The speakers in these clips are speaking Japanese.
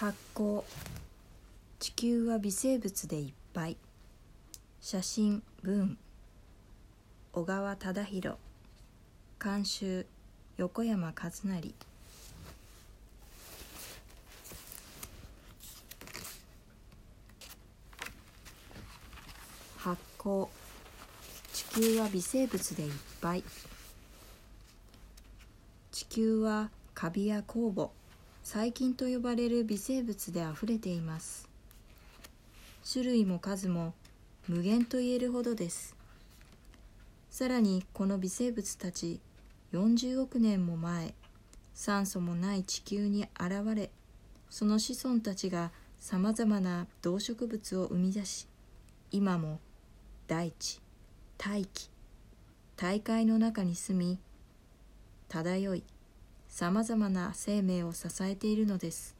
発光地球は微生物でいっぱい。写真文。小川忠宏監修。横山和成。発光地球は微生物でいっぱい。地球はカビや酵母。細菌と呼ばれる微生物であふれています。種類も数も無限と言えるほどです。さらにこの微生物たち40億年も前酸素もない地球に現れその子孫たちがさまざまな動植物を生み出し今も大地大気大海の中に住み漂いさまざまな生命を支えているのです。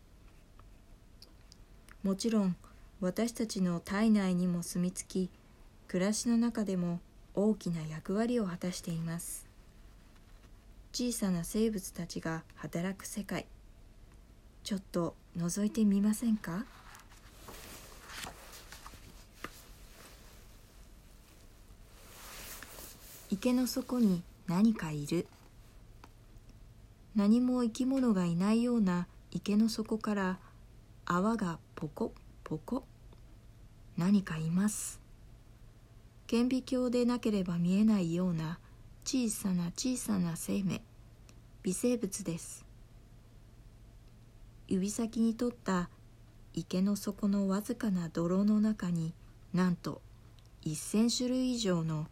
もちろん私たちの体内にも住み着き暮らしの中でも大きな役割を果たしています。小さな生物たちが働く世界ちょっと覗いてみませんか？池の底に何かいる。何も生き物がいないような池の底から泡がポコポコ何かいます。顕微鏡でなければ見えないような小さな小さな生命微生物です。指先に取った池の底のわずかな泥の中になんと1,000種類以上の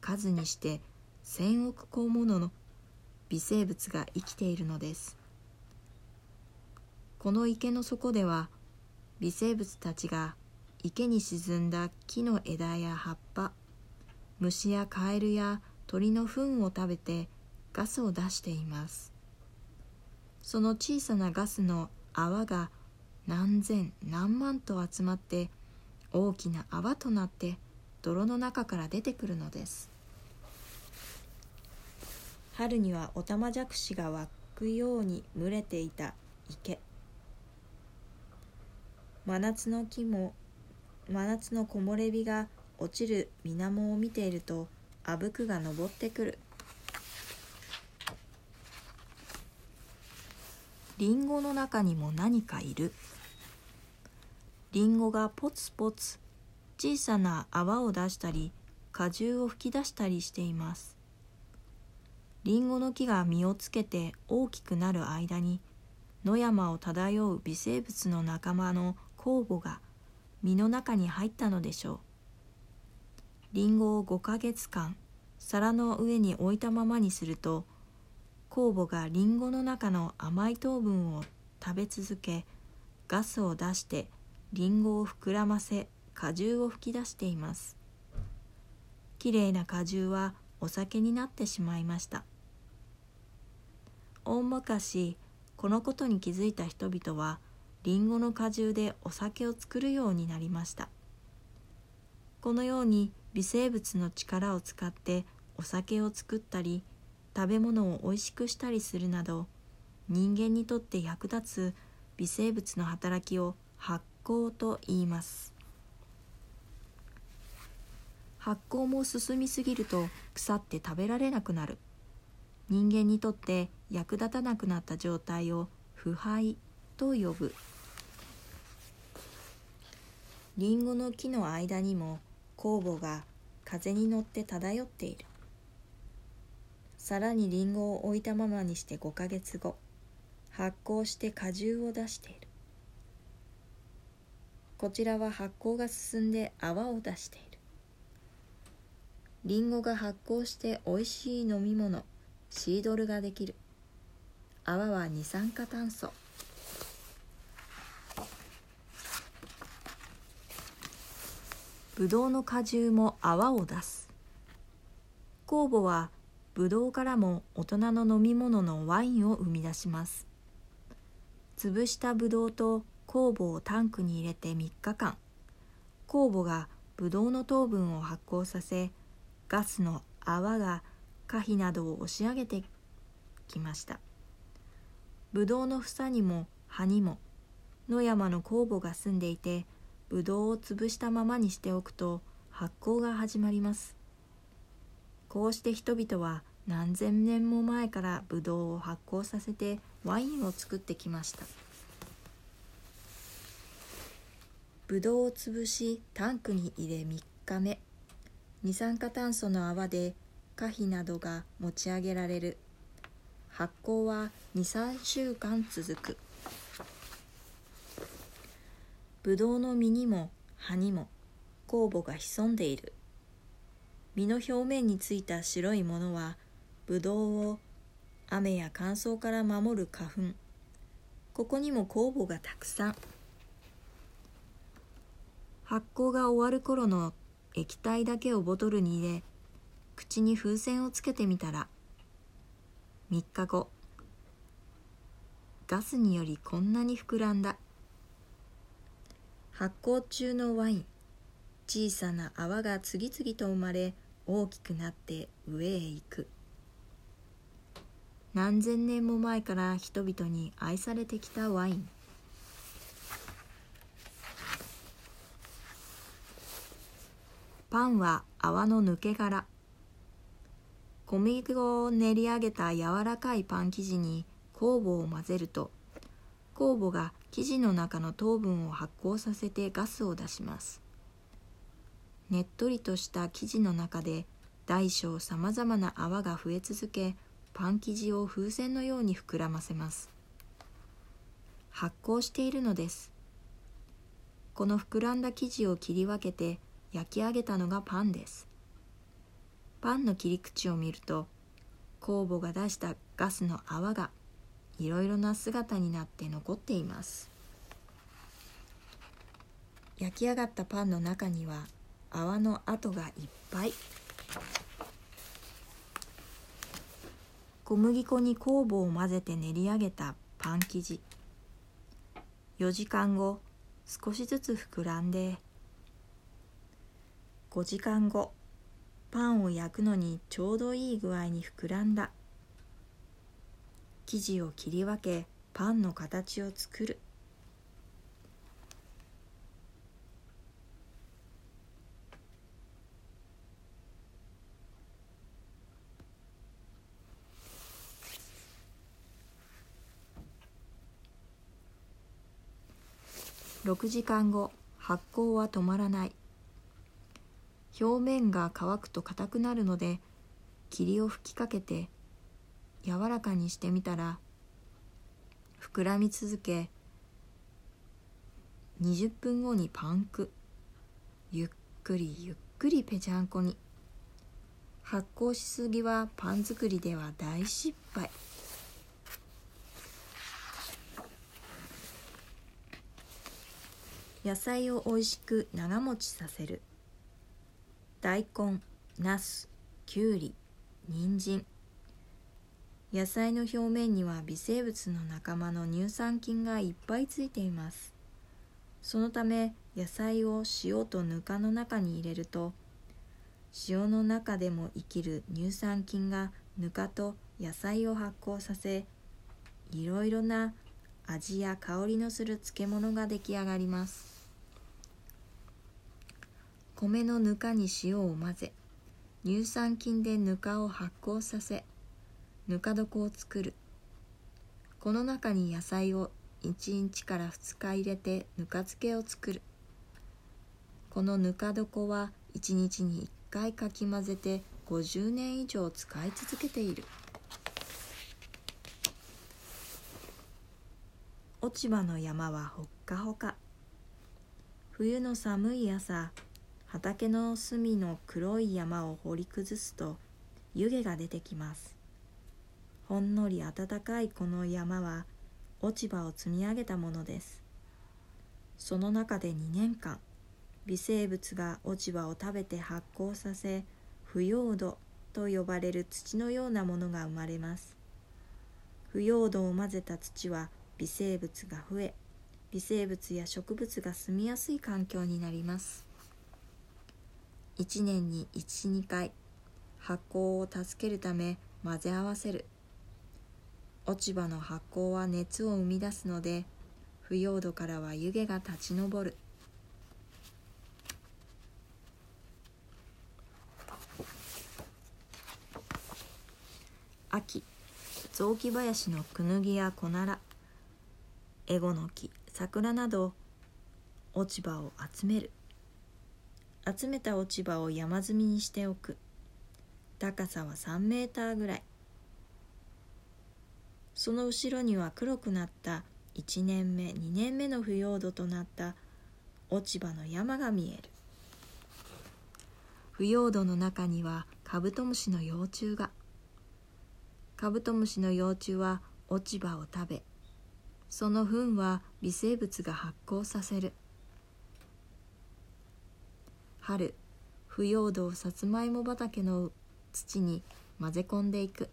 数にして1,000億個ものの微生物が生きているのです。この池の底では微生物たちが池に沈んだ木の枝や葉っぱ虫やカエルや鳥の糞を食べてガスを出しています。その小さなガスの泡が何千何万と集まって大きな泡となって泥の中から出てくるのです。春にはオタマジャクシが湧くように群れていた池。真夏の木も真夏の木漏れ日が落ちる水面を見ているとあぶくが登ってくる。りんごの中にも何かいる。りんごがポツポツ小さな泡を出したり果汁を吹き出したりしています。りんごの木が実をつけて大きくなる間に野山を漂う微生物の仲間の酵母が実の中に入ったのでしょう。りんごを5ヶ月間皿の上に置いたままにすると酵母がりんごの中の甘い糖分を食べ続けガスを出してりんごを膨らませ果汁を吹き出しています。きれいな果汁はお酒になってしまいました。大昔このことに気づいた人々はりんごの果汁でお酒を作るようになりました。このように微生物の力を使ってお酒を作ったり食べ物をおいしくしたりするなど人間にとって役立つ微生物の働きを発酵と言います。発酵も進みすぎると腐って食べられなくなる。人間にとって役立たなくなった状態を腐敗と呼ぶ。りんごの木の間にも酵母が風に乗って漂っている。さらにりんごを置いたままにして5ヶ月後発酵して果汁を出している。こちらは発酵が進んで泡を出している。りんごが発酵しておいしい飲み物。シードルができる。泡は二酸化炭素。ぶどうの果汁も泡を出す。酵母はぶどうからも大人の飲み物のワインを生み出します。潰したぶどうと酵母をタンクに入れて3日間。酵母がぶどうの糖分を発酵させガスの泡が可否などを押し上げてきました。ぶどうの房にも葉にも野山の酵母が住んでいてブドウを潰したままにしておくと発酵が始まります。こうして人々は何千年も前からブドウを発酵させてワインを作ってきました。ブドウを潰しタンクに入れ3日目。二酸化炭素の泡で可否などが持ち上げられる。発酵は23週間続く。ブドウの実にも葉にも酵母が潜んでいる。実の表面についた白いものはブドウを雨や乾燥から守る花粉。ここにも酵母がたくさん。発酵が終わる頃の液体だけをボトルに入れ口に風船をつけてみたら3日後ガスによりこんなに膨らんだ。発酵中のワイン小さな泡が次々と生まれ大きくなって上へ行く。何千年も前から人々に愛されてきたワイン。パンは泡の抜け殻。小麦粉を練り上げた柔らかいパン生地に酵母を混ぜると酵母が生地の中の糖分を発酵させてガスを出します。ねっとりとした生地の中で大小さまざまな泡が増え続けパン生地を風船のように膨らませます。発酵しているのです。この膨らんだ生地を切り分けて焼き上げたのがパンです。パンの切り口を見ると酵母が出したガスの泡がいろいろな姿になって残っています。焼き上がったパンの中には泡の跡がいっぱい。小麦粉に酵母を混ぜて練り上げたパン生地。4時間後少しずつ膨らんで5時間後パンを焼くのにちょうどいい具合に膨らんだ。生地を切り分けパンの形を作る。6時間後発酵は止まらない。表面が乾くと硬くなるので霧を吹きかけて柔らかにしてみたら膨らみ続け20分後にパンクゆっくりゆっくりぺちゃんこに。発酵しすぎはパン作りでは大失敗。野菜をおいしく長持ちさせる。大根なすきゅうり人参。野菜の表面には微生物の仲間の乳酸菌がいっぱいついています。そのため野菜を塩とぬかの中に入れると塩の中でも生きる乳酸菌がぬかと野菜を発酵させいろいろな味や香りのする漬物が出来上がります。米のぬかに塩を混ぜ乳酸菌でぬかを発酵させぬか床を作る。この中に野菜を1日から2日入れてぬか漬けを作る。このぬか床は1日に1回かき混ぜて50年以上使い続けている。落ち葉の山はほっかほか。冬の寒い朝畑の隅の黒い山を掘り崩すと湯気が出てきます。ほんのり暖かいこの山は落ち葉を積み上げたものです。その中で2年間微生物が落ち葉を食べて発酵させ腐葉土と呼ばれる土のようなものが生まれます。腐葉土を混ぜた土は微生物が増え微生物や植物が住みやすい環境になります。1年に12回発酵を助けるため混ぜ合わせる。落ち葉の発酵は熱を生み出すので腐葉土からは湯気が立ち上る。秋雑木林のクヌギやコナラエゴの木桜など落ち葉を集める。集めた落ち葉を山積みにしておく。高さは3メーターぐらい。その後ろには黒くなった1年目2年目の腐葉土となった落ち葉の山が見える。腐葉土の中にはカブトムシの幼虫が。カブトムシの幼虫は落ち葉を食べその糞は微生物が発酵させる。春腐葉土をさつまいも畑の土に混ぜ込んでいく。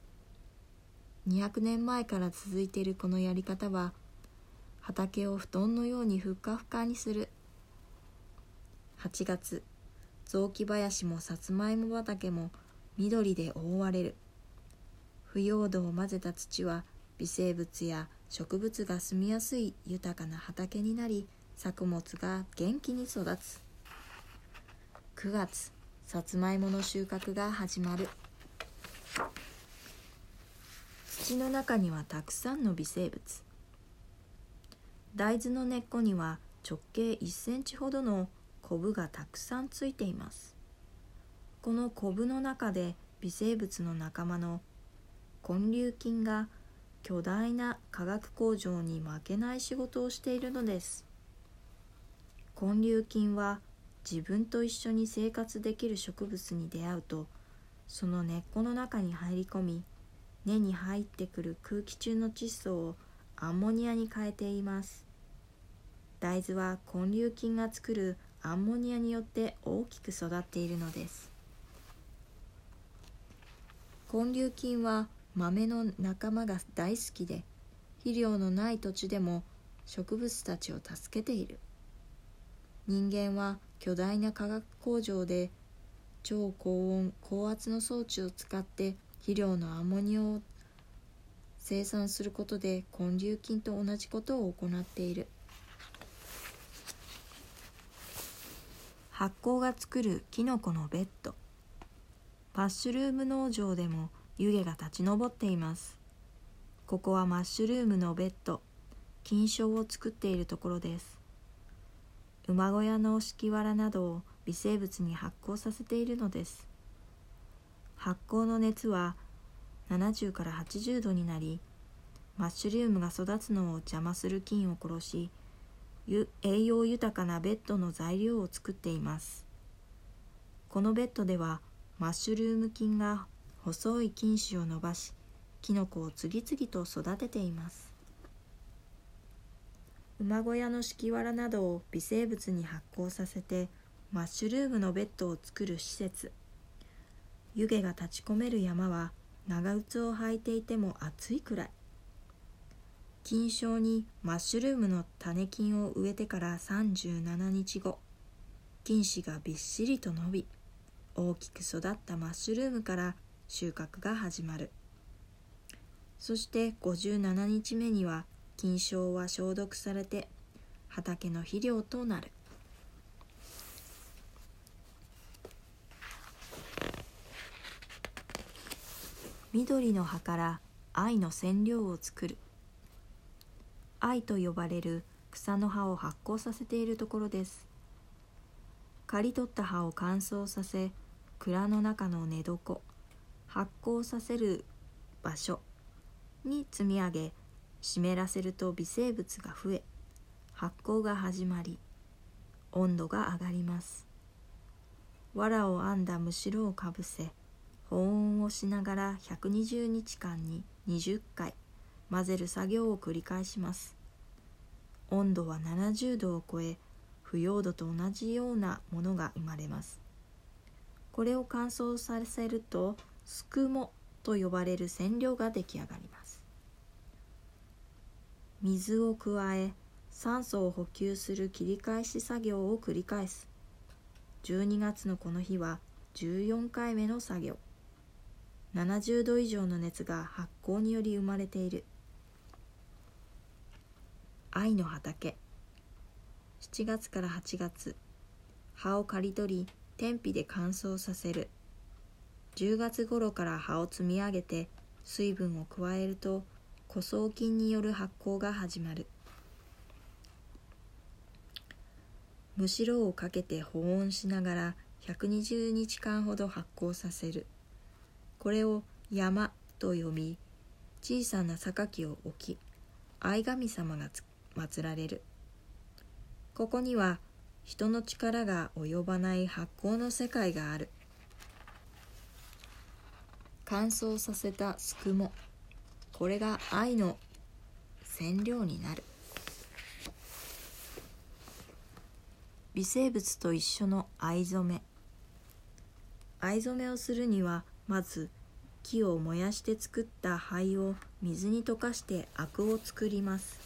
200年前から続いているこのやり方は畑を布団のようにふっかふかにする。8月雑木林もさつまいも畑も緑で覆われる。腐葉土を混ぜた土は微生物や植物が住みやすい豊かな畑になり作物が元気に育つ。9月さつまいもの収穫が始まる。土の中にはたくさんの微生物。大豆の根っこには直径1センチほどのコブがたくさんついています。このコブの中で微生物の仲間の根粒菌が巨大な化学工場に負けない仕事をしているのです。根粒菌は自分と一緒に生活できる植物に出会うとその根っこの中に入り込み根に入ってくる空気中の窒素をアンモニアに変えています。大豆は根粒菌が作るアンモニアによって大きく育っているのです。根粒菌は豆の仲間が大好きで肥料のない土地でも植物たちを助けている。人間は巨大な化学工場で超高温高圧の装置を使って肥料のアンモニアを生産することで根粒菌と同じことを行っている。発酵が作るキノコのベッド。マッシュルーム農場でも湯気が立ち上っています。ここはマッシュルームのベッド。菌床を作っているところです。馬小屋の敷き藁などを微生物に発酵させているのです。発酵の熱は70から80度になりマッシュリウムが育つのを邪魔する菌を殺し栄養豊かなベッドの材料を作っています。このベッドではマッシュルーム菌が細い菌糸を伸ばしキノコを次々と育てています。馬小屋の敷き藁などを微生物に発酵させてマッシュルームのベッドを作る施設。湯気が立ち込める山は長靴を履いていても暑いくらい。菌床にマッシュルームの種菌を植えてから37日後菌糸がびっしりと伸び大きく育ったマッシュルームから収穫が始まる。そして57日目には菌床は消毒されて畑の肥料となる。緑の葉から藍の染料を作る。藍と呼ばれる草の葉を発酵させているところです。刈り取った葉を乾燥させ蔵の中の寝床発酵させる場所に積み上げ湿らせると微生物が増え発酵が始まり温度が上がります。藁を編んだむしろをかぶせ保温をしながら120日間に20回混ぜる作業を繰り返します。温度は70度を超え腐葉土と同じようなものが生まれます。これを乾燥させるとすくもと呼ばれる染料が出来上がります。水を加え酸素を補給する切り返し作業を繰り返す。12月のこの日は14回目の作業。70度以上の熱が発酵により生まれている。愛の畑。7月から8月葉を刈り取り天日で乾燥させる。10月頃から葉を積み上げて水分を加えると枯草菌による発酵が始まる。むしろをかけて保温しながら120日間ほど発酵させる。これを山と呼び小さな榊を置き愛神様が祀られる。ここには人の力が及ばない発酵の世界がある。乾燥させたすくもこれが愛の染料になる。微生物と一緒の藍染め。藍染めをするにはまず木を燃やして作った灰を水に溶かしてアクを作ります。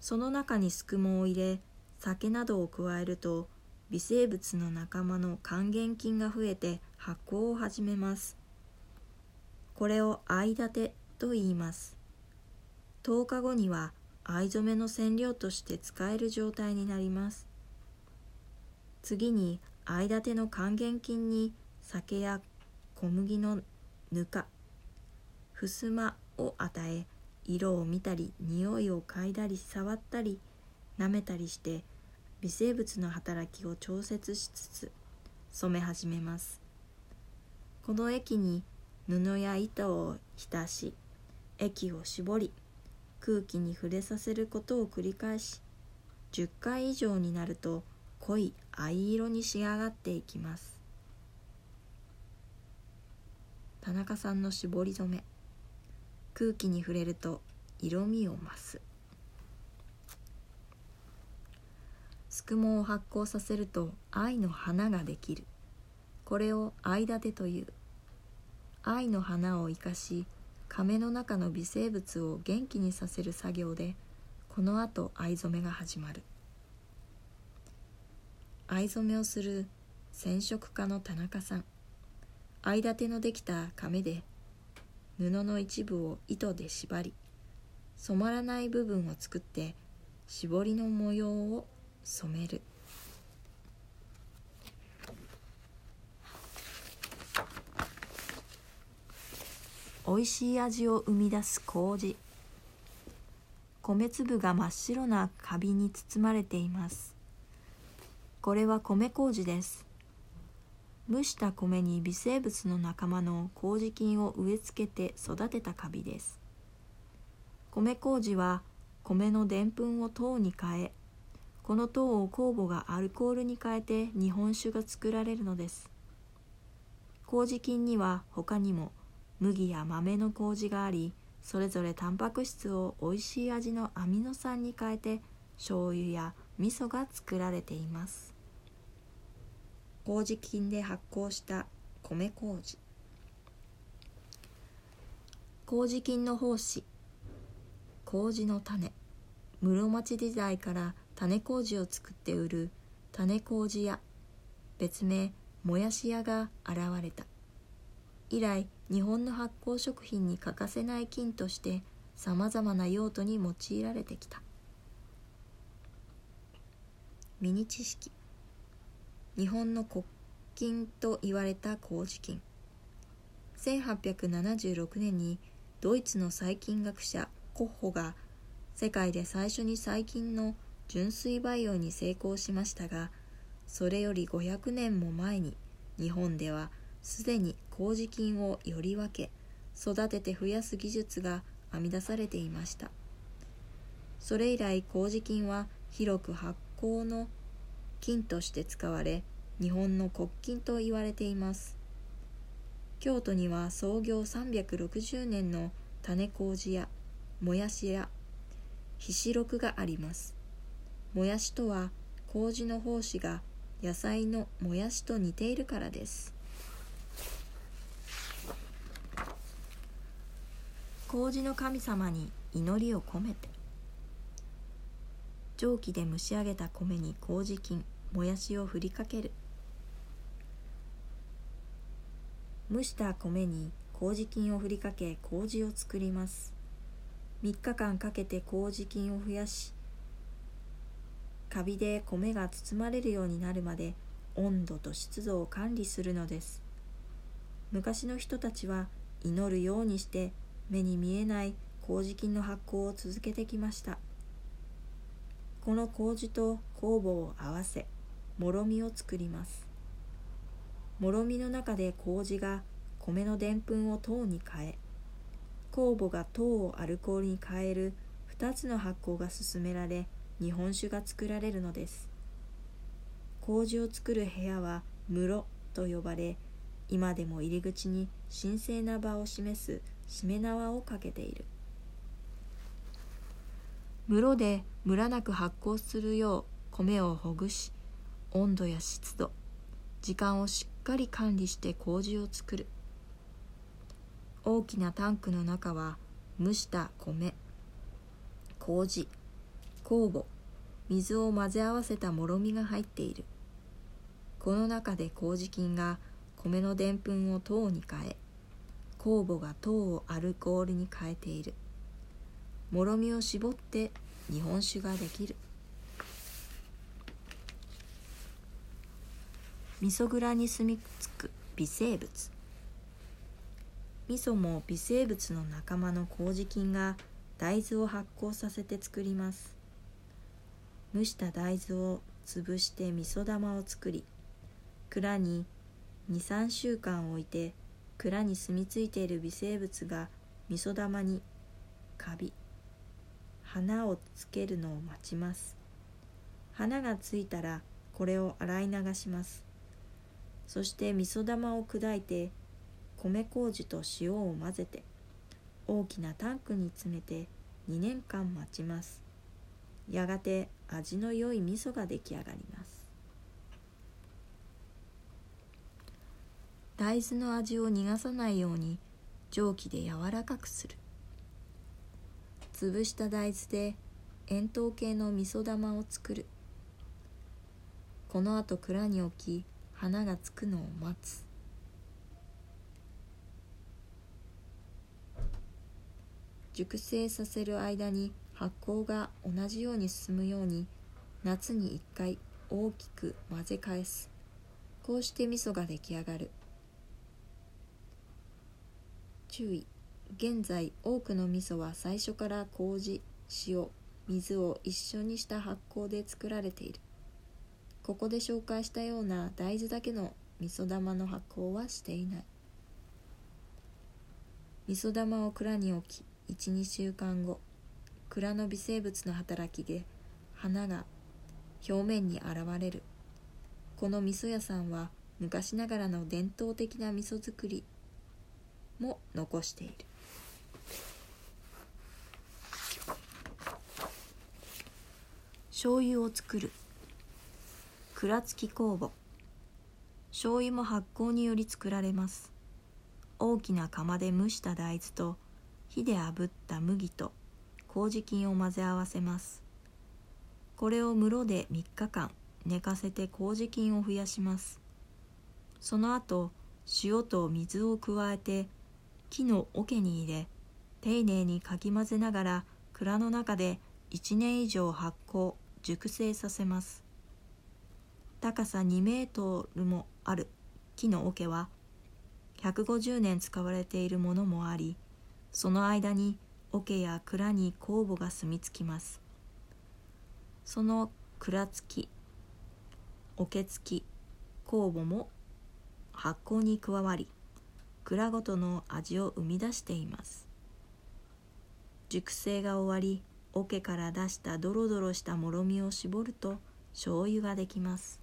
その中にすくもを入れ酒などを加えると微生物の仲間の還元菌が増えて発酵を始めます。これを藍立てと言います。10日後には藍染めの染料として使える状態になります。次に藍立ての還元菌に酒や小麦のぬかふすまを与え色を見たり匂いを嗅いだり触ったり舐めたりして微生物の働きを調節しつつ染め始めます。この液に布や糸を浸し液を絞り空気に触れさせることを繰り返し10回以上になると濃い藍色に仕上がっていきます。田中さんの絞り染め。空気に触れると色味を増す。すくもを発酵させると愛の花ができる。これを藍立てという。愛の花を生かし亀の中の微生物を元気にさせる作業でこのあと藍染めが始まる。藍染めをする染色家の田中さん。藍立てのできた亀で布の一部を糸で縛り染まらない部分を作って絞りの模様を染める。美味しい味を生み出す麹。米粒が真っ白なカビに包まれています。これは米麹です。蒸した米に微生物の仲間の麹菌を植え付けて育てたカビです。米麹は米のでんぷんを糖に変えこの糖を酵母がアルコールに変えて日本酒が作られるのです。麹菌には他にも麦や豆の麹がありそれぞれタンパク質をおいしい味のアミノ酸に変えて醤油や味噌が作られています。麹菌で発酵した米麹。麹菌の胞子。麹の種。室町時代から種麹を作って売る種麹屋。別名もやし屋が現れた。以来日本の発酵食品に欠かせない菌としてさまざまな用途に用いられてきた。ミニ知識。日本の国金と言われた麹菌。1876年にドイツの細菌学者コッホが世界で最初に細菌の純粋培養に成功しましたがそれより500年も前に日本ではすでに麹菌をより分け育てて増やす技術が編み出されていました。それ以来麹菌は広く発酵の菌として使われ日本の国金と言われています。京都には創業360年の種麹屋もやし屋ひしろくがあります。もやしとは麹の胞子が野菜のもやしと似ているからです。麹の神様に祈りを込めて。蒸気で蒸し上げた米に麹菌もやしを振りかける。蒸した米に麹菌をふりかけ麹を作ります。3日間かけて麹菌を増やしカビで米が包まれるようになるまで温度と湿度を管理するのです。昔の人たちは祈るようにして目に見えない麹菌の発酵を続けてきました。この麹と酵母を合わせもろみを作ります。もろみの中で麹が米のでんぷんを糖に変え酵母が糖をアルコールに変える2つの発酵が進められ日本酒が作られるのです。麹を作る部屋は室と呼ばれ今でも入り口に神聖な場を示すしめ縄をかけている。室でムラなく発酵するよう米をほぐし温度や湿度時間をしっかり管理して麹を作る。大きなタンクの中は蒸した米麹酵母水を混ぜ合わせたもろみが入っている。この中で麹菌が米のでんぷんを糖に変え酵母が糖をアルコールに変えている。もろみを絞って日本酒ができる。味噌蔵に住み着く微生物。味噌も微生物の仲間の麹菌が大豆を発酵させて作ります。蒸した大豆を潰して味噌玉を作り蔵に23週間置いて蔵に住み着いている微生物が味噌玉にカビ花をつけるのを待ちます。花がついたらこれを洗い流します。そして味噌玉を砕いて米麹と塩を混ぜて大きなタンクに詰めて2年間待ちます。やがて味の良い味噌が出来上がります。大豆の味を逃がさないように蒸気で柔らかくする。潰した大豆で円筒形の味噌玉を作る。このあと蔵に置き花がつくのを待つ。熟成させる間に発酵が同じように進むように夏に1回大きく混ぜ返す。こうして味噌が出来上がる。注意。現在多くの味噌は最初から麹塩水を一緒にした発酵で作られている。ここで紹介したような大豆だけの味噌玉の発酵はしていない。味噌玉を蔵に置き12週間後蔵の微生物の働きで花が表面に現れる。この味噌屋さんは昔ながらの伝統的な味噌作り。も残している。醤油を作る。蔵付き酵母。醤油も発酵により作られます。大きな釜で蒸した大豆と火で炙った麦と麹菌を混ぜ合わせます。これを室で3日間寝かせて麹菌を増やします。その後塩と水を加えて木の桶に入れ丁寧にかき混ぜながら蔵の中で1年以上発酵熟成させます。高さ2メートルもある木の桶は150年使われているものもありその間に桶や蔵に酵母が住み着きます。その蔵付き桶付き酵母も発酵に加わり蔵ごとの味を生み出しています。熟成が終わり桶から出したドロドロしたもろみを絞ると醤油ができます。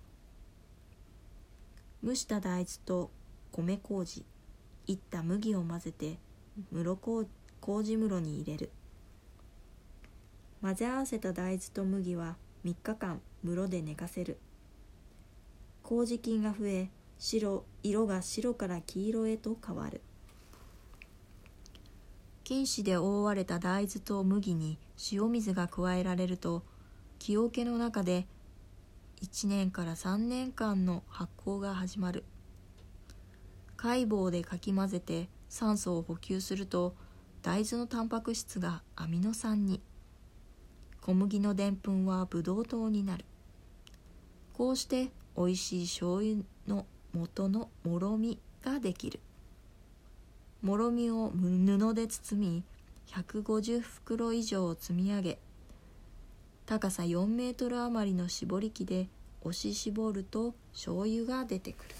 蒸した大豆と米麹いった麦を混ぜて室麹室に入れる。混ぜ合わせた大豆と麦は3日間室で寝かせる。麹菌が増え白色が白から黄色へと変わる。菌糸で覆われた大豆と麦に塩水が加えられると木桶の中で1年から3年間の発酵が始まる。解剖でかき混ぜて酸素を補給すると大豆のタンパク質がアミノ酸に。小麦のでんぷんはブドウ糖になる。こうしておいしい醤油の元のもろみができる。もろみを布で包み150袋以上を積み上げ高さ4メートル余りの絞り器で押し絞ると醤油が出てくる。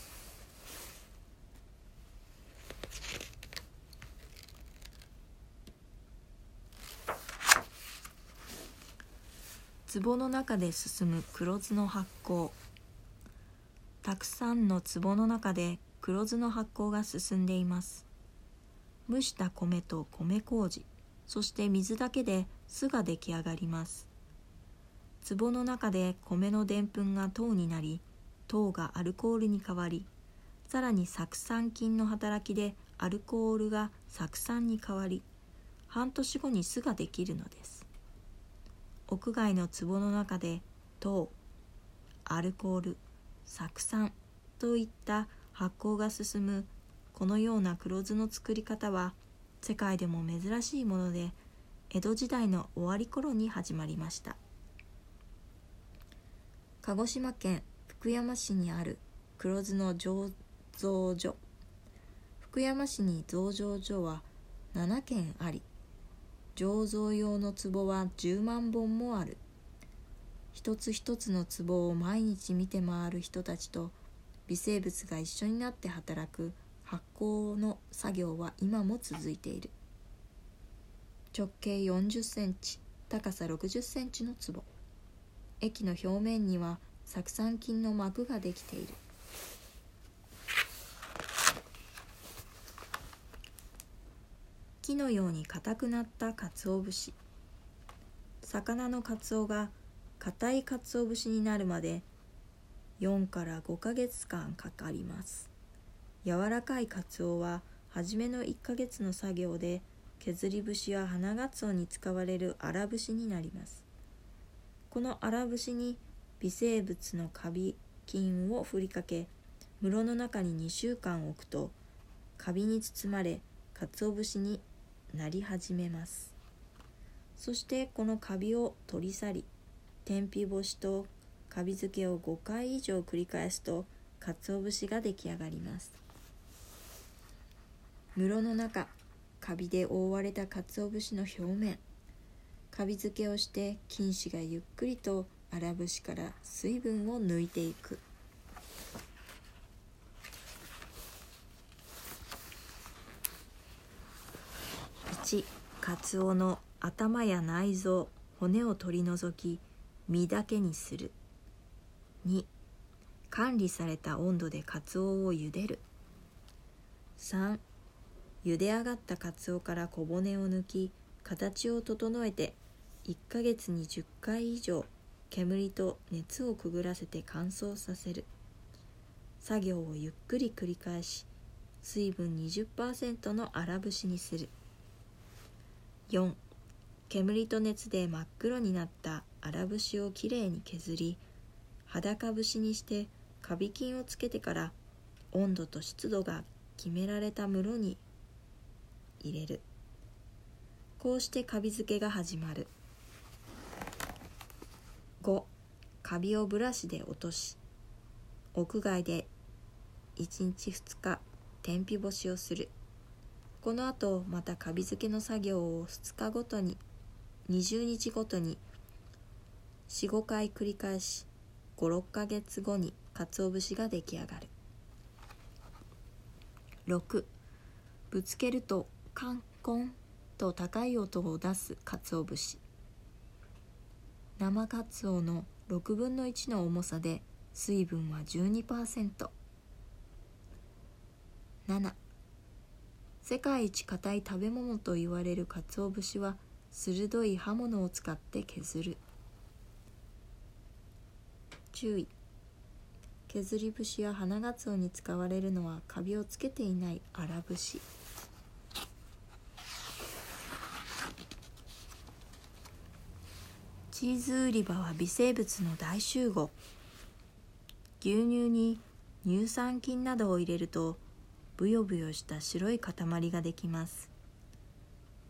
壺の中で進む黒酢の発酵。たくさんの壺の中で黒酢の発酵が進んでいます。蒸した米と米麹そして水だけで酢が出来上がります。壺の中で米のでんぷんが糖になり糖がアルコールに変わりさらに酢酸菌の働きでアルコールが酢酸に変わり半年後に酢ができるのです。屋外の壺の中で糖アルコール酢酸といった発酵が進むこのような黒酢の作り方は世界でも珍しいもので江戸時代の終わり頃に始まりました。鹿児島県福山市にある黒酢の醸造所。福山市に醸造所は7軒あり。醸造用の壺は10万本もある。一つ一つの壺を毎日見て回る人たちと微生物が一緒になって働く発酵の作業は今も続いている。直径40センチ高さ60センチの壺。液の表面には酢酸菌の膜ができている。木のように硬くなった鰹節。魚のカツオが硬い鰹節になるまで4から5ヶ月間かかります。柔らかいカツオは初めの1ヶ月の作業で削り節や花ガツオに使われる荒節になります。この荒節に微生物のカビ菌を振りかけ室の中に2週間置くとカビに包まれ鰹節になり始めます。そしてこのカビを取り去り天日干しとカビ漬けを5回以上繰り返すと鰹節が出来上がります。室の中カビで覆われた鰹節の表面。カビ漬けをして菌糸がゆっくりと荒節から水分を抜いていく。1カツオの頭や内臓骨を取り除き身だけにする。2管理された温度でカツオを茹でる。3茹で上がったカツオから小骨を抜き形を整えて1ヶ月に10回以上煙と熱をくぐらせて乾燥させる。作業をゆっくり繰り返し水分20%の粗節にする。4煙と熱で真っ黒になった粗節をきれいに削り裸節にしてカビ菌をつけてから温度と湿度が決められた室に入れる。こうしてカビ漬けが始まる。5カビをブラシで落とし屋外で1日2日天日干しをする。この後またカビ漬けの作業を2日ごとに20日ごとに45回繰り返し56ヶ月後に鰹節が出来上がる6ぶつけるとカンコンと高い音を出す鰹節生カツオの6分の1の重さで水分は12%。7世界一硬い食べ物と言われる鰹節は鋭い刃物を使って削る。注意。削り節や花がつおに使われるのはカビをつけていない荒節。チーズ売り場は微生物の大集合。牛乳に乳酸菌などを入れるとブヨブヨした白い塊ができます。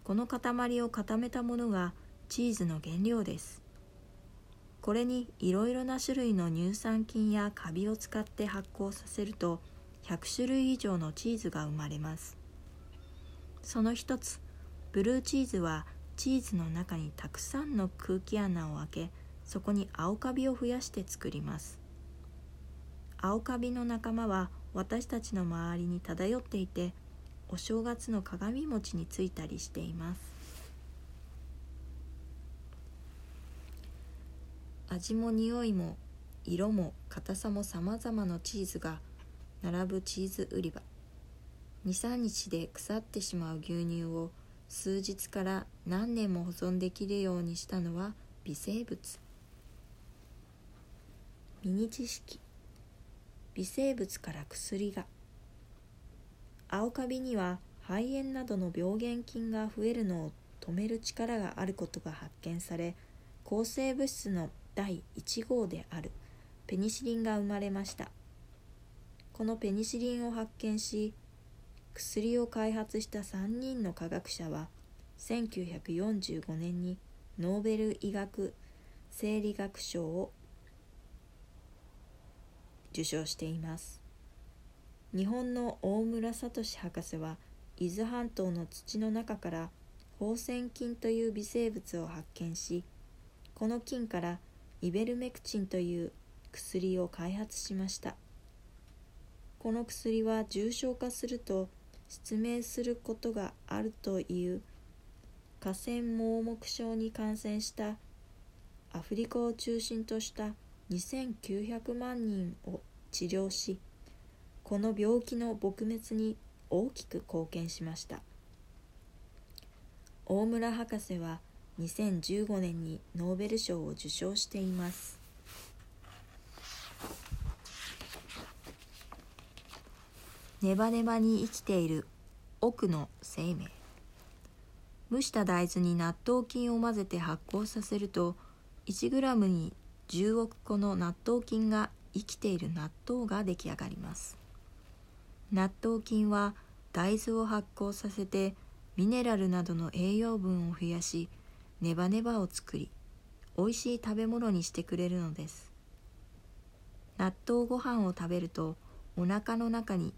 この塊を固めたものがチーズの原料です。これにいろいろな種類の乳酸菌やカビを使って発酵させると100種類以上のチーズが生まれます。その一つブルーチーズはチーズの中にたくさんの空気穴を開けそこに青カビを増やして作ります。青カビの仲間は私たちの周りに漂っていてお正月の鏡餅についたりしています。味も匂いも色も硬さもさまざまなチーズが並ぶチーズ売り場。23日で腐ってしまう牛乳を数日から何年も保存できるようにしたのは微生物。ミニ知識。微生物から薬が。青カビには肺炎などの病原菌が増えるのを止める力があることが発見され抗生物質の第1号であるペニシリンが生まれました。このペニシリンを発見し薬を開発した3人の科学者は1945年にノーベル医学生理学賞を受賞しています。日本の大村聡博士は伊豆半島の土の中から放線菌という微生物を発見しこの菌からイベルメクチンという薬を開発しました。この薬は重症化すると失明することがあるという河川盲目症に感染したアフリカを中心とした2900万人を治療しこの病気の撲滅に大きく貢献しました。大村博士は2015年にノーベル賞を受賞しています。ネバネバに生きている奥の生命。蒸した大豆に納豆菌を混ぜて発酵させると 1g に10億個の納豆菌が生きている納豆が出来上がります。納豆菌は大豆を発酵させてミネラルなどの栄養分を増やしネバネバを作り美味しい食べ物にしてくれるのです。納豆ご飯を食べるとお腹の中に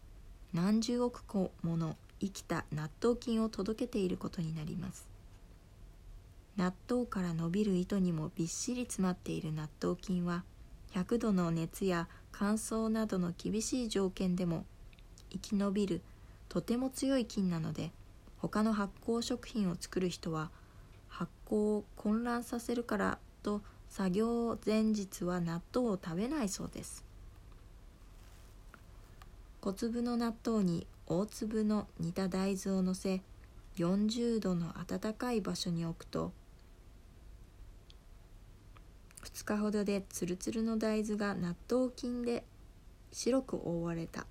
何十億個もの生きた納豆菌を届けていることになります。納豆から伸びる糸にもびっしり詰まっている納豆菌は100度の熱や乾燥などの厳しい条件でも生き延びるとても強い菌なので他の発酵食品を作る人は発酵を混乱させるからと作業前日は納豆を食べないそうです。小粒の納豆に大粒の煮た大豆をのせ40度の暖かい場所に置くと2日ほどでツルツルの大豆が納豆菌で白く覆われた。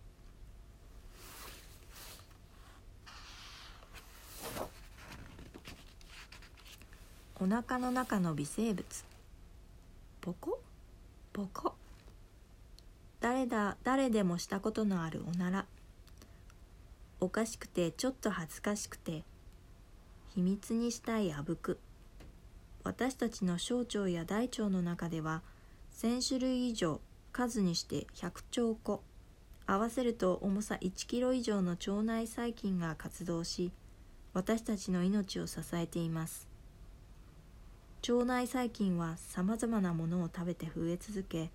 お腹の中の微生物。ポコ？ポコ。誰だ誰でもしたことのあるおなら。おかしくてちょっと恥ずかしくて秘密にしたいあぶく。私たちの小腸や大腸の中では1,000種類以上数にして100兆個。合わせると重さ1キロ以上の腸内細菌が活動し私たちの命を支えています。腸内細菌はさまざまなものを食べて増え続け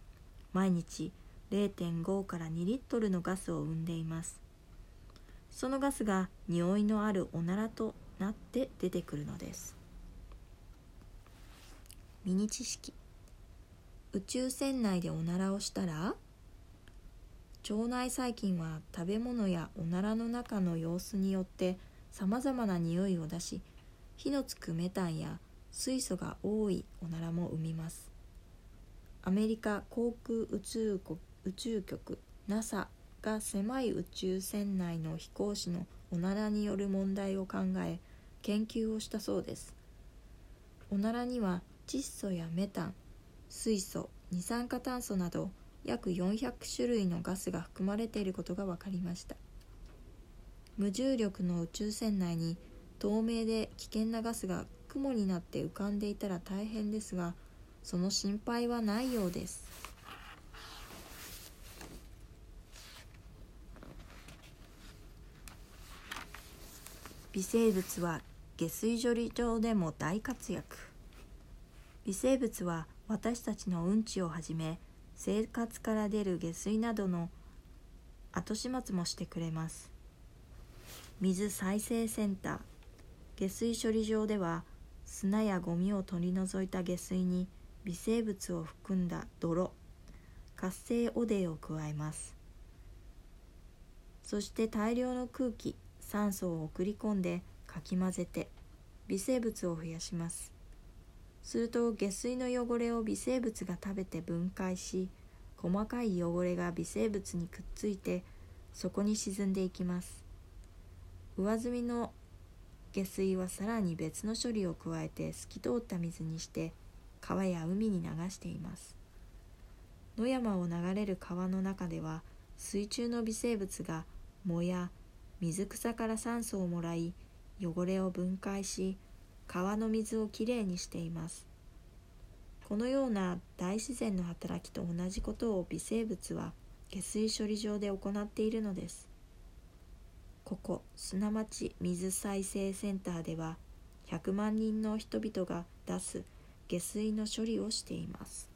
毎日0.5から2リットルのガスを生んでいます。そのガスが匂いのあるおならとなって出てくるのです。ミニ知識。宇宙船内でおならをしたら腸内細菌は食べ物やおならの中の様子によってさまざまな匂いを出し火のつくメタンや水素が多いおならも生みます。アメリカ航空宇宙宇宙局 NASA が狭い宇宙船内の飛行士のおならによる問題を考え研究をしたそうです。おならには窒素やメタン水素二酸化炭素など約400種類のガスが含まれていることが分かりました。無重力の宇宙船内に透明で危険なガスが雲になって浮かんでいたら大変ですがその心配はないようです。微生物は下水処理場でも大活躍。微生物は私たちのうんちをはじめ生活から出る下水などの後始末もしてくれます。水再生センター。下水処理場では砂やゴミを取り除いた下水に微生物を含んだ泥活性汚泥を加えます。そして大量の空気酸素を送り込んでかき混ぜて微生物を増やします。すると下水の汚れを微生物が食べて分解し細かい汚れが微生物にくっついてそこに沈んでいきます。上澄みの下水はさらに別の処理を加えて透き通った水にして川や海に流しています。野山を流れる川の中では水中の微生物が藻や水草から酸素をもらい汚れを分解し川の水をきれいにしています。このような大自然の働きと同じことを微生物は下水処理場で行っているのです。ここ砂町水再生センターでは100万人の人々が出す下水の処理をしています。